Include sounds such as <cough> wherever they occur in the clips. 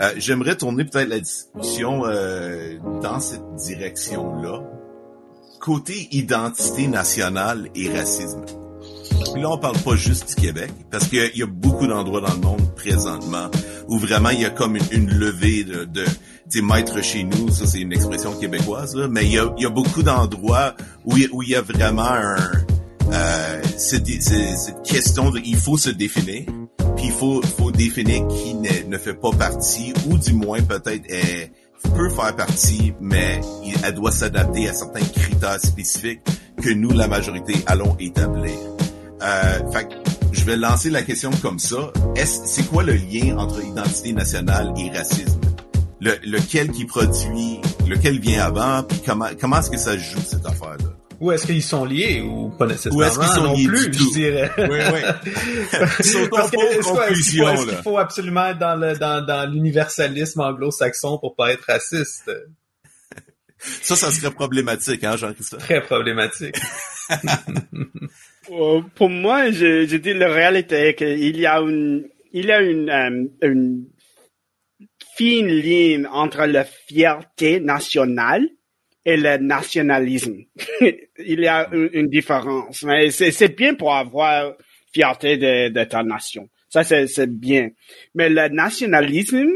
Euh, J'aimerais tourner peut-être la discussion euh, dans cette direction-là. Côté identité nationale et racisme. Là, on parle pas juste du Québec, parce qu'il y, a beaucoup d'endroits dans le monde présentement où vraiment il y a comme une, levée de, de tu maître chez nous, ça c'est une expression québécoise, là, mais il y a, beaucoup d'endroits où, il- y a vraiment un, euh, cette- cette question de il faut se définir, puis il faut, faut définir qui ne, fait pas partie, ou du moins peut-être est, peut faire partie, mais elle doit s'adapter à certains critères spécifiques que nous, la majorité, allons établir. Euh, fait je vais lancer la question comme ça. Est-ce, c'est quoi le lien entre identité nationale et racisme? Le, lequel qui produit, lequel vient avant, puis comment, comment est-ce que ça joue cette affaire-là? Ou est-ce qu'ils sont liés ou pas nécessairement Ou est-ce qu'ils sont non liés plus, du je dirais. Oui, oui. <laughs> Parce que est-ce qu'il faut- est-ce qu'il faut, conclusions, est-ce qu'il là. faut absolument être dans le dans, dans l'universalisme anglo-saxon pour pas être raciste? Ça, ça serait problématique, hein, Jean-Christophe? Très problématique. <laughs> Euh, Pour moi, je, je dis la réalité qu'il y a une, il y a une, euh, une fine ligne entre la fierté nationale et le nationalisme. <laughs> il y a une, différence. Mais c'est, bien pour avoir fierté de, ta nation. Ça, c'est, bien. Mais le nationalisme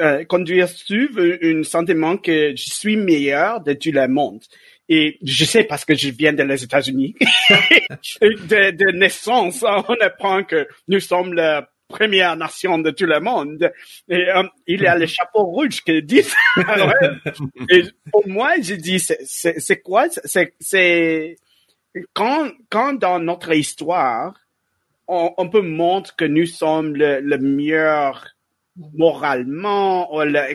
euh, conduit sur un, sentiment que je suis meilleur de tout le monde? Et je sais parce que je viens des États-Unis. <laughs> de, de naissance, on apprend que nous sommes la première nation de tout le monde. Et euh, il a le <laughs> chapeau rouge qui dit. <laughs> Alors, Et pour moi, je dis, c'est- quoi? C'est c'est quand, quand dans notre histoire, on, on peut montrer que nous sommes le, le meilleur moralement, ou le-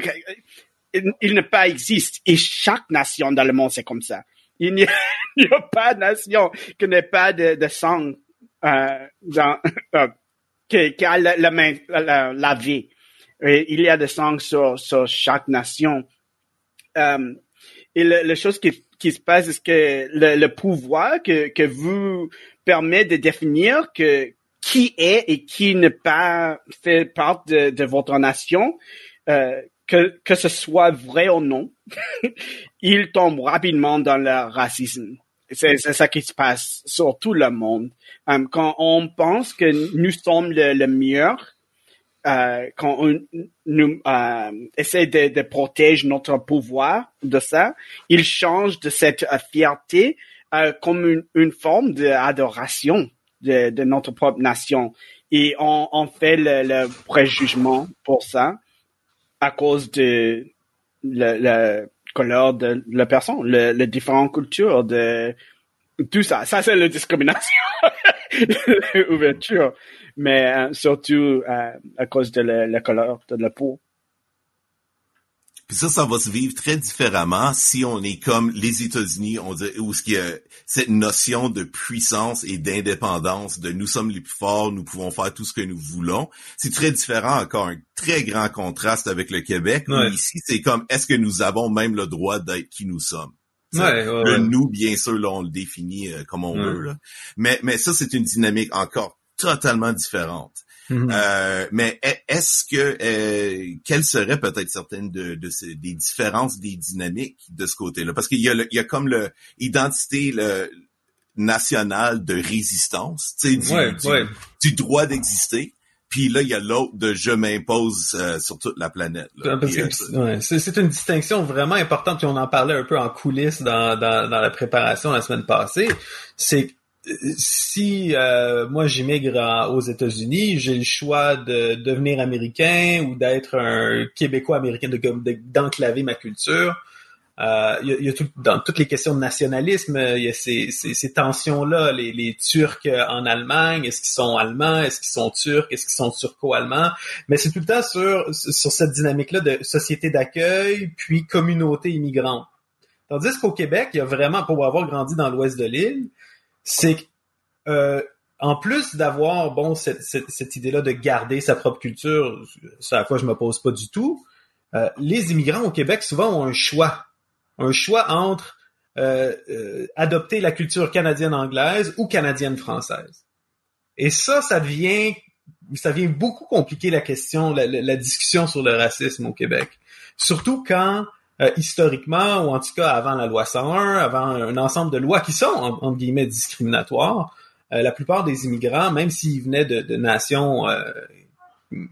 il, il ne pas existe. Et chaque nation dans le monde, c'est comme ça. Il n'y a, <laughs> il n'y a pas de nation qui n'ait pas de, de sang euh, dans, euh, qui, qui a la, la main la, la vie. Il y a de sang sur, chaque nation. Euh, et le- la chose qui, qui se passe, c'est que le, le pouvoir que, que vous permet de définir que qui est et qui ne pas fait part de, de votre nation, euh, que, que ce soit vrai ou non, <laughs> il tombe rapidement dans le racisme. C'est ça qui se passe sur tout le monde. Euh, quand on pense que nous sommes le, le meilleur, euh, quand on nous euh, essaie de, de protéger notre pouvoir de ça, il change de cette euh, fierté euh, comme une, une forme d'adoration de, de notre propre nation. Et on, on fait le, le préjugement pour ça à cause de le, le couleur de la personne, le, les différentes cultures, de tout ça. Ça, c'est la discrimination, <laughs> l'ouverture. Mais euh, surtout euh, à cause de la, la couleur de la peau. Puis ça, ça va se vivre très différemment si on est comme les États-Unis, on dit, où ce qu'il y a cette notion de puissance et d'indépendance, de nous sommes les plus forts, nous pouvons faire tout ce que nous voulons. C'est très différent, encore un très grand contraste avec le Québec. où ici, c'est comme, est-ce que nous avons même le droit d'être qui nous sommes? Ouais, ouais, le ouais. nous, bien sûr, là, on le définit euh, comme on veut. Là. Mais, mais ça, c'est une dynamique encore totalement différente. Mhm. Euh, mais est-ce que euh, quelles seraient peut-être certaines de, de ces- des différences des dynamiques de ce côté-là? Parce qu'il y a le, il y a comme le identité le, nationale de résistance, tu sais, du, Ouais, du, ouais. du droit d'exister. Puis là, il y a l'autre de je m'impose euh, sur toute la planète. que, euh, c'est une distinction vraiment importante, puis on en parlait un peu en coulisses dans, dans, dans la préparation la semaine passée. C'est si euh, moi j'immigre aux États-Unis, j'ai le choix de devenir américain ou d'être un Québécois américain, de de- d'enclaver ma culture. Euh, Il y a, il y a tout, dans toutes les questions de nationalisme, euh, il y a ces, ces, ces tensions-là. Les, les Turcs euh, en Allemagne, est-ce qu'ils sont allemands, est-ce qu'ils sont turcs, est-ce qu'ils sont turco-allemands? Mais c'est tout le temps sur sur cette dynamique-là de société d'accueil puis communauté immigrante. Tandis qu'au Québec, il y a vraiment, pour avoir grandi dans l'ouest de l'île, c'est euh, en plus d'avoir bon cette, cette, idée-là de garder sa propre culture, c'est à la je me pose pas du tout. euh, les immigrants au Québec souvent ont un choix, un choix entre euh, euh, adopter la culture canadienne-anglaise ou canadienne-française. Et ça, ça devient ça vient beaucoup compliquer la question, la, discussion sur le racisme au Québec. Surtout quand euh, historiquement, ou en tout cas avant la loi 101, avant un ensemble de lois qui sont, entre guillemets, discriminatoires, euh, la plupart des immigrants, même s'ils venaient de, de nations euh,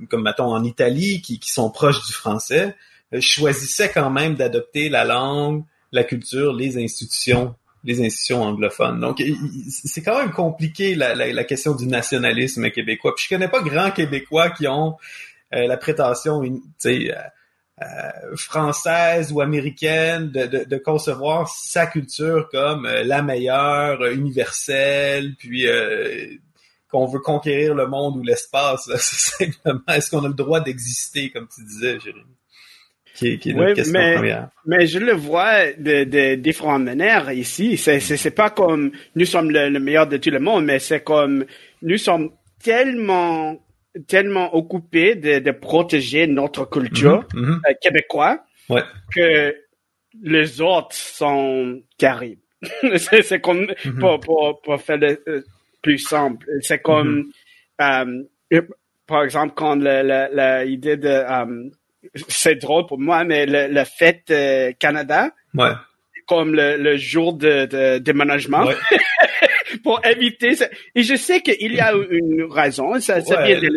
comme, mettons, en Italie, qui, qui sont proches du français, choisissaient quand même d'adopter la langue, la culture, les institutions les institutions anglophones. Donc, c'est quand même compliqué la, la, la, question du nationalisme québécois. Puis je connais pas grand Québécois qui ont la prétention, tu sais, euh, française ou américaine de, de, de, concevoir sa culture comme euh, la meilleure, euh, universelle, puis qu'on veut conquérir le monde ou l'espace. <laughs> C'est simplement, est-ce qu'on a le droit d'exister, comme tu disais, Jérémy? Qui qui est oui, question mais, première. mais je le vois de, de différentes manières ici. C'est, c'est, pas comme nous sommes le, le meilleur de tout le monde, mais c'est comme nous sommes tellement tellement occupé de, de protéger notre culture mm -hmm. euh, québécoise ouais. que les autres sont terribles. <laughs> c'est comme, mm -hmm. pour, pour, pour, faire le euh, plus simple, c'est comme, mm -hmm. par exemple, quand l'idée de, um, c'est drôle pour moi, mais le, le fête euh, Canada, ouais. Comme le, le jour de, déménagement. Ouais. <laughs> pour éviter ça. Et je sais qu'il y a une raison. Ça, ça vient de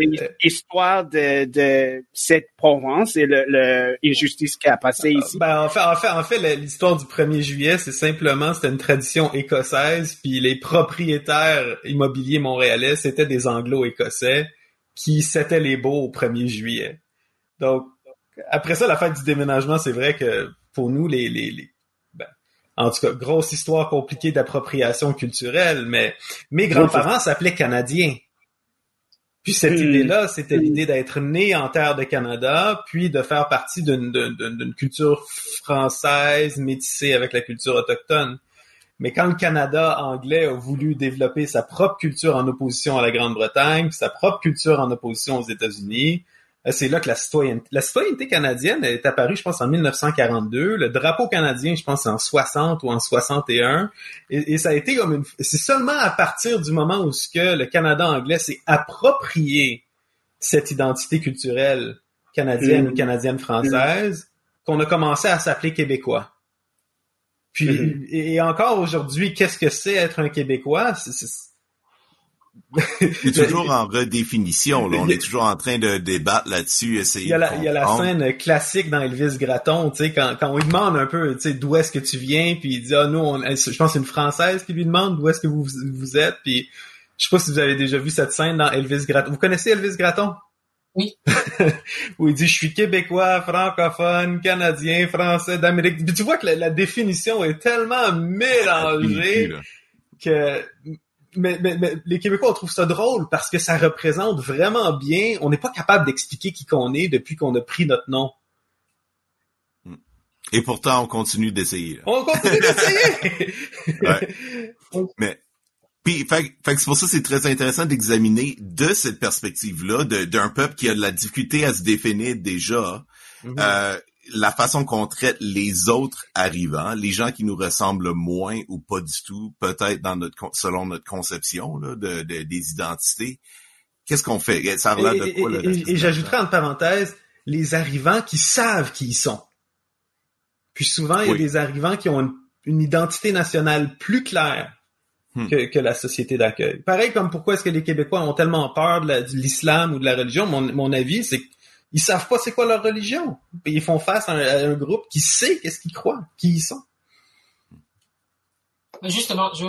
l'histoire de, de cette province et l'injustice qui a passé ici. Ben, en fait, en fait, en fait, l'histoire du 1er juillet, c'est simplement, c'était une tradition écossaise, puis les propriétaires immobiliers montréalais, c'était des anglo-écossais qui s'étaient les beaux au 1er juillet. Donc, après ça, la fête du déménagement, c'est vrai que pour nous, les, les, les en tout cas, grosse histoire compliquée d'appropriation culturelle, mais mes grands-parents s'appelaient Canadiens. Puis cette hmm. idée-là, c'était l'idée d'être né en terre de Canada, puis de faire partie d'une culture française métissée avec la culture autochtone. Mais quand le Canada anglais a voulu développer sa propre culture en opposition à la Grande-Bretagne, sa propre culture en opposition aux États-Unis, c'est là que la citoyenneté, la citoyenneté canadienne est apparue, je pense, en 1942. Le drapeau canadien, je pense, en 60 ou en 61. Et, et ça a été comme une, c'est seulement à partir du moment où ce que le Canada anglais s'est approprié cette identité culturelle canadienne ou mm. canadienne française qu'on a commencé à s'appeler québécois. Puis, mm-hmm. et, encore aujourd'hui, qu'est-ce que c'est être un Québécois? C'est toujours en redéfinition. Là. On est toujours en train de débattre là-dessus, essayer il y a la, Il y a la scène classique dans Elvis Gratton, tu sais, quand, quand on lui demande un peu, tu sais, d'où est-ce que tu viens, puis il dit, ah, nous, on, je pense c'est une Française qui lui demande d'où est-ce que vous, vous êtes, puis je sais pas si vous avez déjà vu cette scène dans Elvis Gratton. Vous connaissez Elvis Gratton? Oui. <laughs> Où il dit, je suis québécois, francophone, canadien, français, d'Amérique. Puis tu vois que la, la définition est tellement mélangée que mais, mais, mais, les Québécois, on trouve ça drôle parce que ça représente vraiment bien. On n'est pas capable d'expliquer qui qu'on est depuis qu'on a pris notre nom. Et pourtant, on continue d'essayer. On continue d'essayer. <laughs> ouais. Mais puis, fait, fait c'est pour ça que c'est très intéressant d'examiner de cette perspective-là, d'un peuple qui a de la difficulté à se définir déjà, mm-hmm. euh, la façon qu'on traite les autres arrivants, les gens qui nous ressemblent moins ou pas du tout, peut-être dans notre selon notre conception là, de, de, des identités. Qu'est-ce qu'on fait? Ça a de quoi Et, et j'ajouterais en parenthèse les arrivants qui savent qui ils sont. Puis souvent il y a des arrivants qui ont une, identité nationale plus claire hmm. que, que, la société d'accueil. Pareil comme pourquoi est-ce que les Québécois ont tellement peur de l'islam ou de la religion. Mon, mon avis, c'est que ils savent pas c'est quoi leur religion. Ils font face à un, groupe qui sait qu'est-ce qu'ils croient, qui ils sont. Justement, je,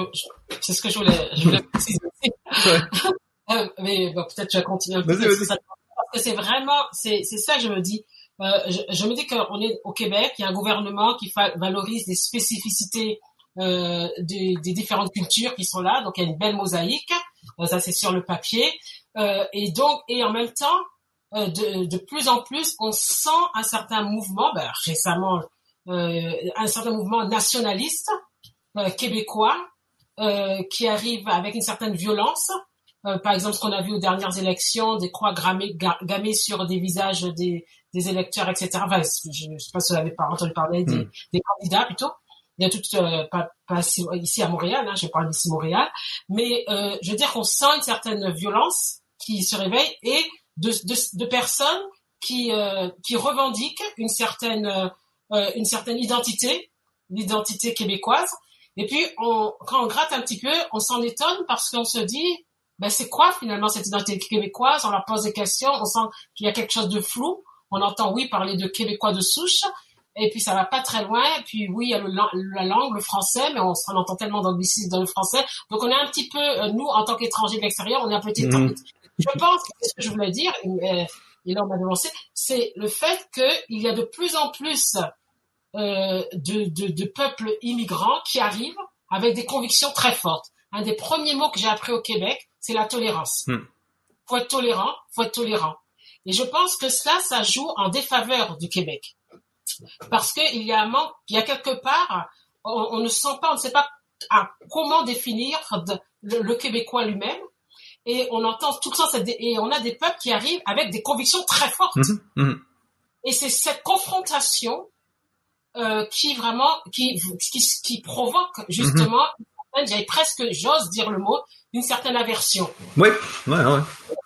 c'est ce que je voulais, je voulais préciser. <laughs> <laughs> Euh, mais peut-être je vais continuer un peu. Parce que c'est vraiment, c'est, c'est ça que je me dis. Euh, je, je, me dis qu'on est au Québec, il y a un gouvernement qui valorise les spécificités euh, des, des, différentes cultures qui sont là. Donc il y a une belle mosaïque, ça c'est sur le papier. Euh, et donc et en même temps, euh, de, de, plus en plus, on sent un certain mouvement, ben, récemment, euh, un certain mouvement nationaliste euh, québécois qui arrive avec une certaine violence. par exemple, ce qu'on a vu aux dernières élections, des croix gammées, gammées sur des visages des, des électeurs, etc. Enfin, je ne sais pas si vous avez pas entendu parler des, hmm. des candidats plutôt il y a tout pas, pas, ici à Montréal, hein, je parle d'ici Montréal, mais euh, je veux dire qu'on sent une certaine violence qui se réveillent et de, de, de personnes qui euh, qui revendiquent une certaine euh, une certaine identité, l'identité québécoise. Et puis on, quand on gratte un petit peu, on s'en étonne parce qu'on se dit ben c'est quoi finalement cette identité québécoise? On leur pose des questions, on sent qu'il y a quelque chose de flou. On entend oui parler de Québécois de souche, et puis ça va pas très loin. Et puis oui, il y a le, la langue, le français, mais on, on entend tellement dans le français. Donc on est un petit peu, euh, nous en tant qu'étrangers de l'extérieur, on est un petit. Mmh. Je pense que ce que je voulais dire, et, et là on m'a c'est le fait qu'il y a de plus en plus euh, de, de, de peuples immigrants qui arrivent avec des convictions très fortes. Un des premiers mots que j'ai appris au Québec, c'est la tolérance. Mmh. Faut être tolérant, faut être tolérant. Et je pense que cela, ça joue en défaveur du Québec. Parce qu'il y a un manque, il y a quelque part, on, ne sent pas, on ne sait pas à comment définir le, Québécois lui-même. Et on entend tout le temps, et on a des peuples qui arrivent avec des convictions très fortes. Mmh, mmh. Et c'est cette confrontation euh, qui vraiment, qui, qui, qui provoque justement, mmh. presque, j'ose dire le mot, une certaine aversion. Oui, ouais, ouais.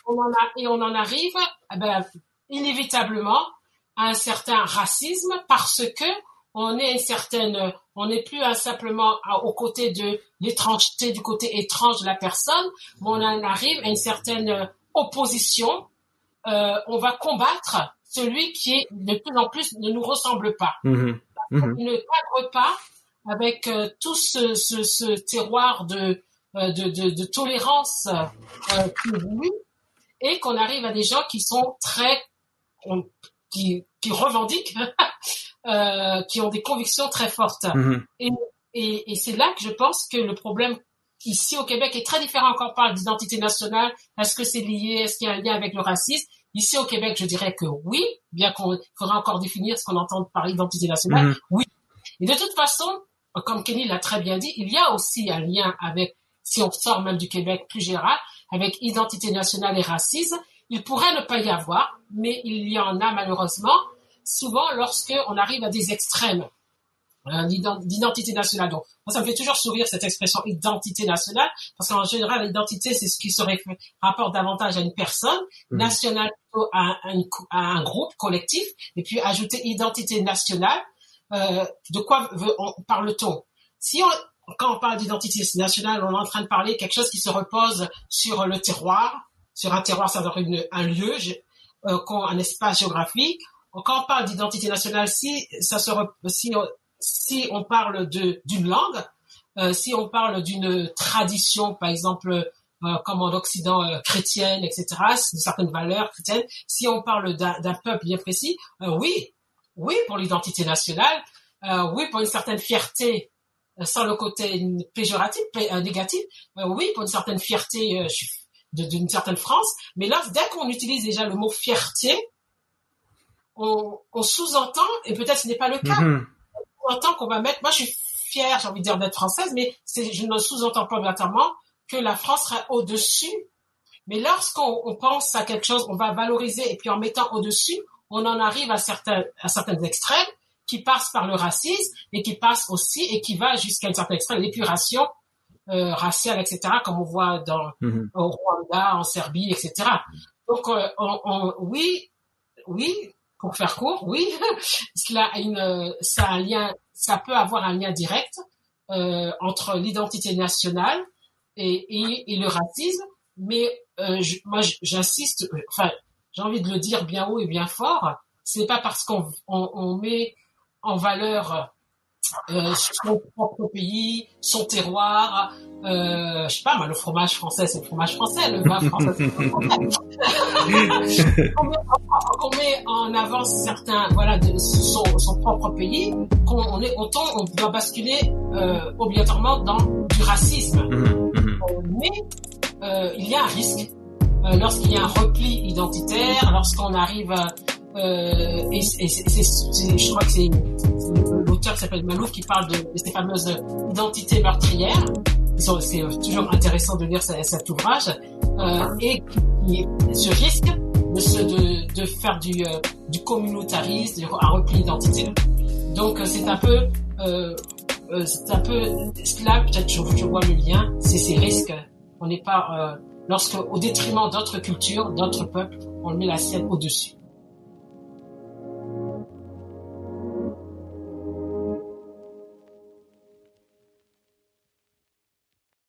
On en a, et on en arrive, eh ben, inévitablement, à un certain racisme parce que on est une certaine, on n'est plus simplement aux côtés de l'étrangeté, du côté étrange de la personne, mais on en arrive à une certaine opposition. Euh, on va combattre celui qui de plus en plus ne nous ressemble pas. Mmh mmh Il ne cadre pas avec euh, tout ce, ce, ce terroir de euh, de, de, de, tolérance euh, qui et qu'on arrive à des gens qui sont très qui, qui revendiquent <laughs> euh, qui ont des convictions très fortes. Mm-hmm. et, et, et c'est là que je pense que le problème ici au Québec est très différent quand on parle d'identité nationale. Est-ce que c'est lié? Est-ce qu'il y a un lien avec le racisme? Ici au Québec je dirais que oui bien qu'on faudra encore définir ce qu'on entend par identité nationale. Mm-hmm. oui. Et de toute façon comme Kenny l'a très bien dit il y a aussi un lien avec si on sort même du Québec plus général, avec identité nationale et racisme, il pourrait ne pas y avoir, mais il y en a malheureusement, souvent lorsque on arrive à des extrêmes hein, d'identité nationale. Donc, moi, ça me fait toujours sourire cette expression identité nationale, parce qu'en général, l'identité, c'est ce qui se rapporte davantage à une personne, mmh. nationale à un, à un, groupe collectif, et puis ajouter identité nationale. Euh, de quoi parle-t-on? Si on, quand on parle d'identité nationale, on est en train de parler de quelque chose qui se repose sur le terroir, sur un terroir, c'est-à-dire un lieu, euh, un espace géographique. Quand on parle d'identité nationale, si ça se si, si on parle de d'une langue, euh, si on parle d'une tradition, par exemple, euh, comme en Occident euh, chrétienne, etc., de certaines valeurs chrétiennes, si on parle d'un peuple bien précis, euh, oui, oui pour l'identité nationale, oui pour une certaine fierté sans le côté péjoratif, euh, négatif, euh, oui, pour une certaine fierté euh, d'une certaine France, mais là, dès qu'on utilise déjà le mot fierté, on, sous-entend, et peut-être ce n'est pas le cas, on entend qu'on va mettre, moi je suis fière, j'ai envie de dire d'être française, mais je ne sous-entends pas obligatoirement que la France sera au-dessus. Mais lorsqu'on pense à quelque chose, on va valoriser, et puis en mettant au-dessus, on en arrive à certains, à certains extrêmes, qui passe par le racisme et qui passe aussi et qui va jusqu'à une certaine extrême l'épuration euh, raciale, etc., comme on voit dans mm-hmm. au Rwanda, en Serbie, etc. Donc, euh, on, oui, oui, pour faire court, oui, <laughs> cela a une, ça a un lien, ça peut avoir un lien direct euh, entre l'identité nationale et, et, et, le racisme, mais euh, je, moi j'insiste, enfin j'ai envie de le dire bien haut et bien fort, c'est pas parce qu'on on, on met en valeur euh, son propre pays, son terroir. Euh, je sais pas, moi, le fromage français, c'est le fromage français, le vin français, c'est le français. <laughs> qu'on met, en avant certains, voilà, de son, son propre pays, qu'on est autant, on doit basculer euh, obligatoirement dans du racisme. Mmh, mmh. Euh, mais euh, il y a un risque euh, lorsqu'il y a un repli identitaire, lorsqu'on arrive à euh, et, je crois que c'est l'auteur qui s'appelle Malouf qui parle de, ces fameuses identités meurtrières. C'est toujours intéressant de lire cet ouvrage euh, et qui, ce risque de, faire du, euh, communautarisme, un repli identitaire. Donc euh, c'est un peu, euh, c'est un peu là peut-être je, je, vois le lien, c'est ces risques. On n'est pas lorsque, au détriment d'autres cultures, d'autres peuples, on met la sienne au-dessus.